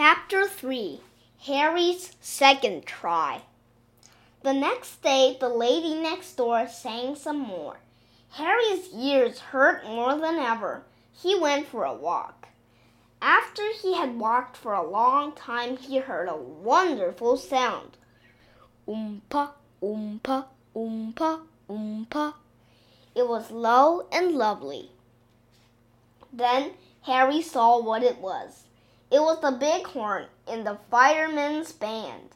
Chapter 3 Harry's Second Try. The next day, the lady next door sang some more. Harry's ears hurt more than ever. He went for a walk. After he had walked for a long time, he heard a wonderful sound. Oompa, oompa, oompa, oompa. It was low and lovely. Then Harry saw what it was. It was the bighorn in the firemen's band.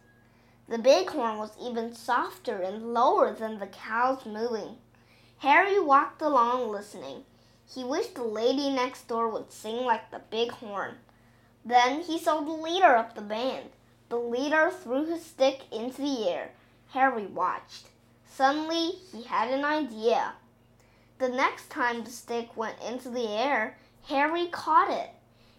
The bighorn was even softer and lower than the cows mooing. Harry walked along listening. He wished the lady next door would sing like the bighorn. Then he saw the leader of the band. The leader threw his stick into the air. Harry watched. Suddenly he had an idea. The next time the stick went into the air, Harry caught it.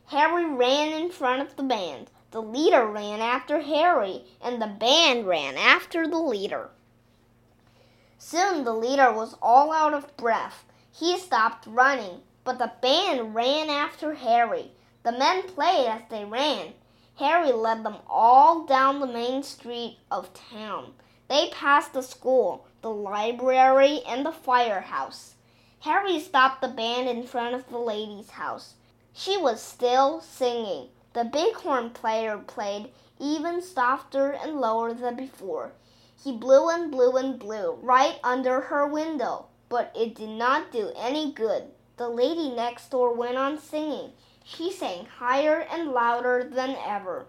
Harry ran in front of the band. The leader ran after Harry, and the band ran after the leader. Soon the leader was all out of breath. He stopped running, but the band ran after Harry. The men played as they ran. Harry led them all down the main street of town. They passed the school, the library, and the firehouse. Harry stopped the band in front of the lady's house. She was still singing. The bighorn player played even softer and lower than before. He blew and blew and blew right under her window, but it did not do any good. The lady next door went on singing. She sang higher and louder than ever.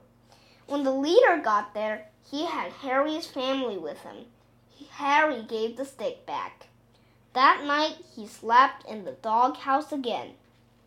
When the leader got there, he had Harry's family with him. Harry gave the stick back. That night he slept in the doghouse again.